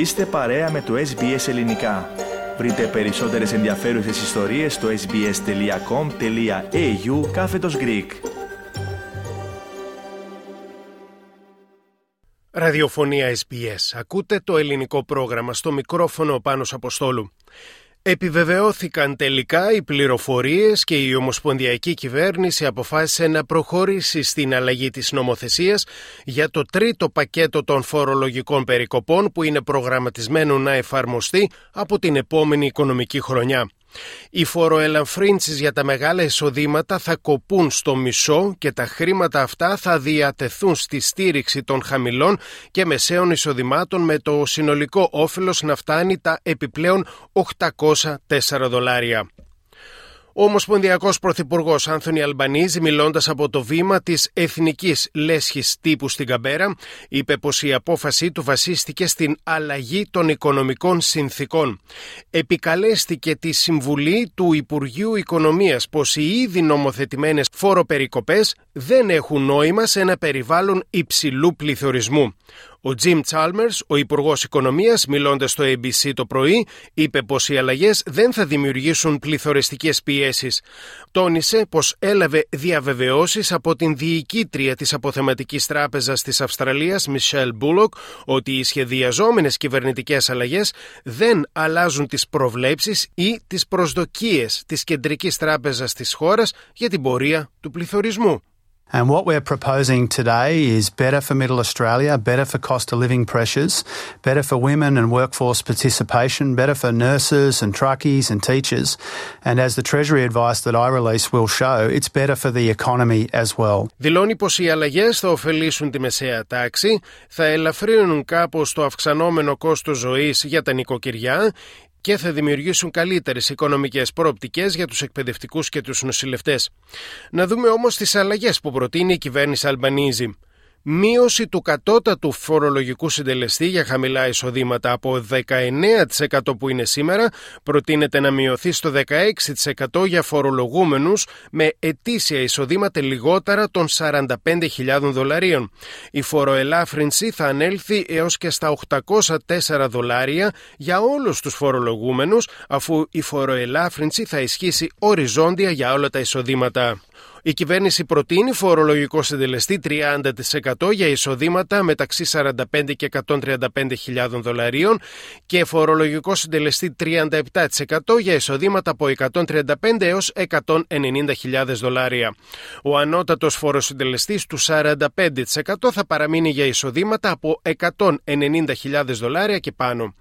Είστε παρέα με το SBS Ελληνικά. Βρείτε περισσότερες ενδιαφέρουσες ιστορίες στο sbs.com.au κάθετος Greek. Ραδιοφωνία SBS. Ακούτε το ελληνικό πρόγραμμα στο μικρόφωνο πάνω Αποστόλου. Επιβεβαιώθηκαν τελικά οι πληροφορίες και η Ομοσπονδιακή Κυβέρνηση αποφάσισε να προχωρήσει στην αλλαγή της νομοθεσίας για το τρίτο πακέτο των φορολογικών περικοπών που είναι προγραμματισμένο να εφαρμοστεί από την επόμενη οικονομική χρονιά. Οι φοροελαφρύνσεις για τα μεγάλα εισοδήματα θα κοπούν στο μισό και τα χρήματα αυτά θα διατεθούν στη στήριξη των χαμηλών και μεσαίων εισοδημάτων με το συνολικό όφελος να φτάνει τα επιπλέον 804 δολάρια. Ο Ομοσπονδιακός Πρωθυπουργός Άνθονι Αλμπανίζη, μιλώντας από το βήμα της εθνικής λέσχης τύπου στην Καμπέρα, είπε πως η απόφασή του βασίστηκε στην αλλαγή των οικονομικών συνθήκων. Επικαλέστηκε τη συμβουλή του Υπουργείου Οικονομίας πως οι ήδη νομοθετημένες φόροπερικοπές δεν έχουν νόημα σε ένα περιβάλλον υψηλού πληθωρισμού. Ο Jim Chalmers, ο Υπουργός Οικονομίας, μιλώντας στο ABC το πρωί, είπε πως οι αλλαγές δεν θα δημιουργήσουν πληθωριστικές πιέσεις. Τόνισε πως έλαβε διαβεβαιώσεις από την διοικήτρια της Αποθεματικής Τράπεζας της Αυστραλίας, Michelle Bullock, ότι οι σχεδιαζόμενες κυβερνητικές αλλαγές δεν αλλάζουν τις προβλέψεις ή τις προσδοκίες της Κεντρικής Τράπεζας της χώρας για την πορεία του πληθωρισμού. And what we're proposing today is better for Middle Australia, better for cost of living pressures, better for women and workforce participation, better for nurses and truckies and teachers. And as the Treasury advice that I release will show, it's better for the economy as well. Δηλώνει πως οι αλλαγές θα ωφελήσουν τη μεσαία τάξη, θα ελαφρύνουν κάπως το αυξανόμενο κόστος ζωής για τα νοικοκυριά, και θα δημιουργήσουν καλύτερες οικονομικές προοπτικές για τους εκπαιδευτικούς και τους νοσηλευτές. Να δούμε όμως τις αλλαγές που προτείνει η κυβέρνηση Αλμπανίζη μείωση του κατώτατου φορολογικού συντελεστή για χαμηλά εισοδήματα από 19% που είναι σήμερα προτείνεται να μειωθεί στο 16% για φορολογούμενους με ετήσια εισοδήματα λιγότερα των 45.000 δολαρίων. Η φοροελάφρυνση θα ανέλθει έως και στα 804 δολάρια για όλους τους φορολογούμενους αφού η φοροελάφρυνση θα ισχύσει οριζόντια για όλα τα εισοδήματα. Η κυβέρνηση προτείνει φορολογικό συντελεστή 30% για εισοδήματα μεταξύ 45 και 135.000 δολαρίων και φορολογικό συντελεστή 37% για εισοδήματα από 135 έως 190.000 δολάρια. Ο ανώτατος φοροσυντελεστής του 45% θα παραμείνει για εισοδήματα από 190.000 δολάρια και πάνω.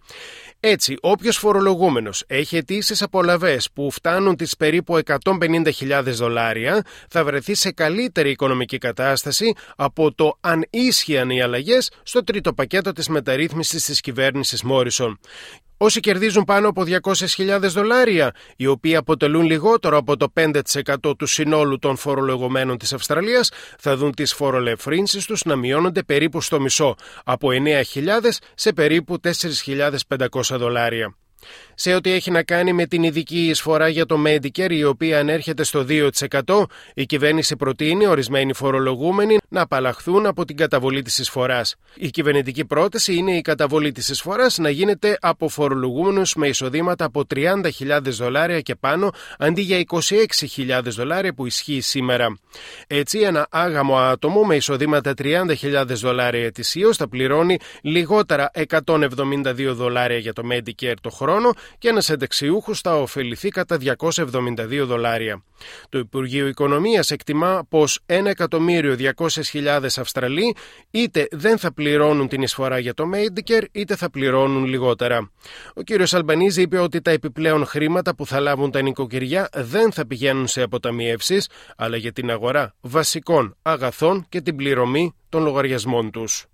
Έτσι, όποιος φορολογούμενος έχει αιτήσεις απολαυέ που φτάνουν τις περίπου 150.000 δολάρια θα βρεθεί σε καλύτερη οικονομική κατάσταση από το αν ίσχυαν οι αλλαγές στο τρίτο πακέτο της μεταρρύθμισης της κυβέρνησης Μόρισον. Όσοι κερδίζουν πάνω από 200.000 δολάρια, οι οποίοι αποτελούν λιγότερο από το 5% του συνόλου των φορολογωμένων της Αυστραλίας, θα δουν τις φορολεφρύνσεις τους να μειώνονται περίπου στο μισό, από 9.000 σε περίπου 4.500 δολάρια. Σε ό,τι έχει να κάνει με την ειδική εισφορά για το Medicare, η οποία ανέρχεται στο 2%, η κυβέρνηση προτείνει ορισμένοι φορολογούμενοι να απαλλαχθούν από την καταβολή της εισφοράς. Η κυβερνητική πρόταση είναι η καταβολή της εισφοράς να γίνεται από φορολογούμενους με εισοδήματα από 30.000 δολάρια και πάνω, αντί για 26.000 δολάρια που ισχύει σήμερα. Έτσι, ένα άγαμο άτομο με εισοδήματα 30.000 δολάρια ετησίως θα πληρώνει λιγότερα 172 δολάρια για το Medicare το χρόνο και ένας εντεξιούχος θα ωφεληθεί κατά 272 δολάρια. Το Υπουργείο Οικονομίας εκτιμά πως 1.200.000 Αυστραλοί είτε δεν θα πληρώνουν την εισφορά για το Medicare είτε θα πληρώνουν λιγότερα. Ο κ. Αλμπανίζη είπε ότι τα επιπλέον χρήματα που θα λάβουν τα νοικοκυριά δεν θα πηγαίνουν σε αποταμιεύσεις, αλλά για την αγορά βασικών αγαθών και την πληρωμή των λογαριασμών τους.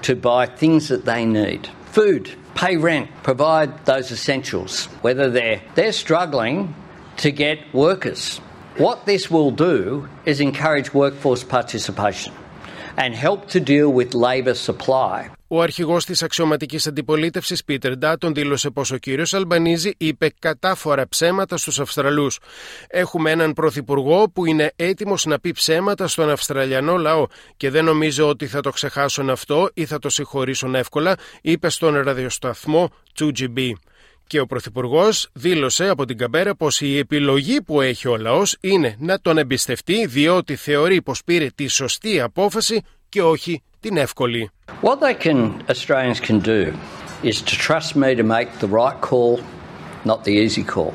to buy things that they need. Food, pay rent, provide those essentials. Whether they're they're struggling to get workers. What this will do is encourage workforce participation and help to deal with labour supply. Ο αρχηγός της αξιωματικής αντιπολίτευσης, Πίτερ Ντάτον, δήλωσε πως ο κύριος Αλμπανίζη είπε κατάφορα ψέματα στους Αυστραλούς. Έχουμε έναν πρωθυπουργό που είναι έτοιμος να πει ψέματα στον Αυστραλιανό λαό και δεν νομίζω ότι θα το ξεχάσουν αυτό ή θα το συγχωρήσουν εύκολα, είπε στον ραδιοσταθμό 2GB. Και ο Πρωθυπουργός δήλωσε από την Καμπέρα πως η επιλογή που έχει ο λαός είναι να τον εμπιστευτεί διότι θεωρεί πως πήρε τη σωστή απόφαση και όχι την εύκολη. What they can, Australians can do is to trust me to make the right call, not the easy call.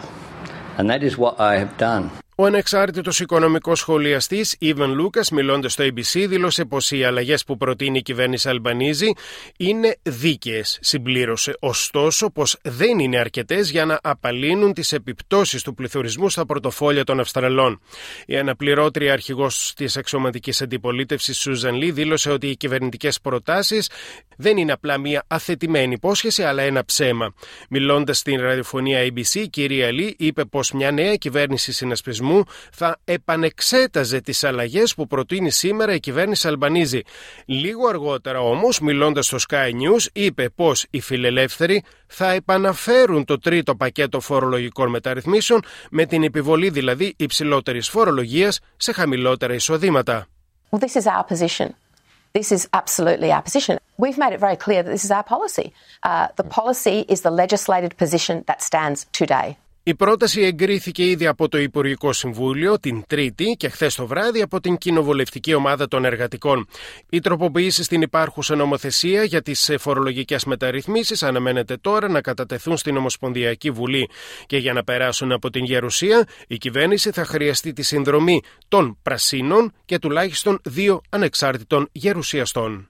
And that is what I have done. Ο ανεξάρτητος οικονομικός σχολιαστής Ιβεν Λούκα, μιλώντας στο ABC, δήλωσε πως οι αλλαγές που προτείνει η κυβέρνηση Αλμπανίζη είναι δίκαιες. Συμπλήρωσε ωστόσο πως δεν είναι αρκετές για να απαλύνουν τις επιπτώσεις του πληθωρισμού στα πορτοφόλια των Αυστραλών. Η αναπληρώτρια αρχηγός της αξιωματική αντιπολίτευσης Σούζαν Λί δήλωσε ότι οι κυβερνητικές προτάσεις δεν είναι απλά μια αθετημένη υπόσχεση, αλλά ένα ψέμα. Μιλώντας στην ραδιοφωνία ABC, η κυρία Λί είπε πως μια νέα κυβέρνηση συνασπισμού θα επανεξέταζε τις αλλαγές που προτείνει σήμερα η κυβέρνηση Αλμπανίζη. Λίγο αργότερα όμως, μιλώντας στο Sky News, είπε πως οι φιλελεύθεροι θα επαναφέρουν το τρίτο πακέτο φορολογικών μεταρρυθμίσεων με την επιβολή δηλαδή υψηλότερης φορολογίας σε χαμηλότερα εισοδήματα. Well, this is our position. This is absolutely our position. We've made it very clear that this is our policy. Uh, the policy is the legislated position that stands today. Η πρόταση εγκρίθηκε ήδη από το Υπουργικό Συμβούλιο την Τρίτη και χθες το βράδυ από την Κοινοβουλευτική Ομάδα των Εργατικών. Οι τροποποιήσεις στην υπάρχουσα νομοθεσία για τις φορολογικές μεταρρυθμίσεις αναμένεται τώρα να κατατεθούν στην Ομοσπονδιακή Βουλή. Και για να περάσουν από την Γερουσία, η κυβέρνηση θα χρειαστεί τη συνδρομή των Πρασίνων και τουλάχιστον δύο ανεξάρτητων γερουσιαστών.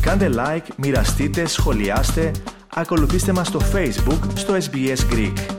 Κάντε like, μοιραστείτε, σχολιάστε, ακολουθήστε μας στο Facebook στο SBS Greek.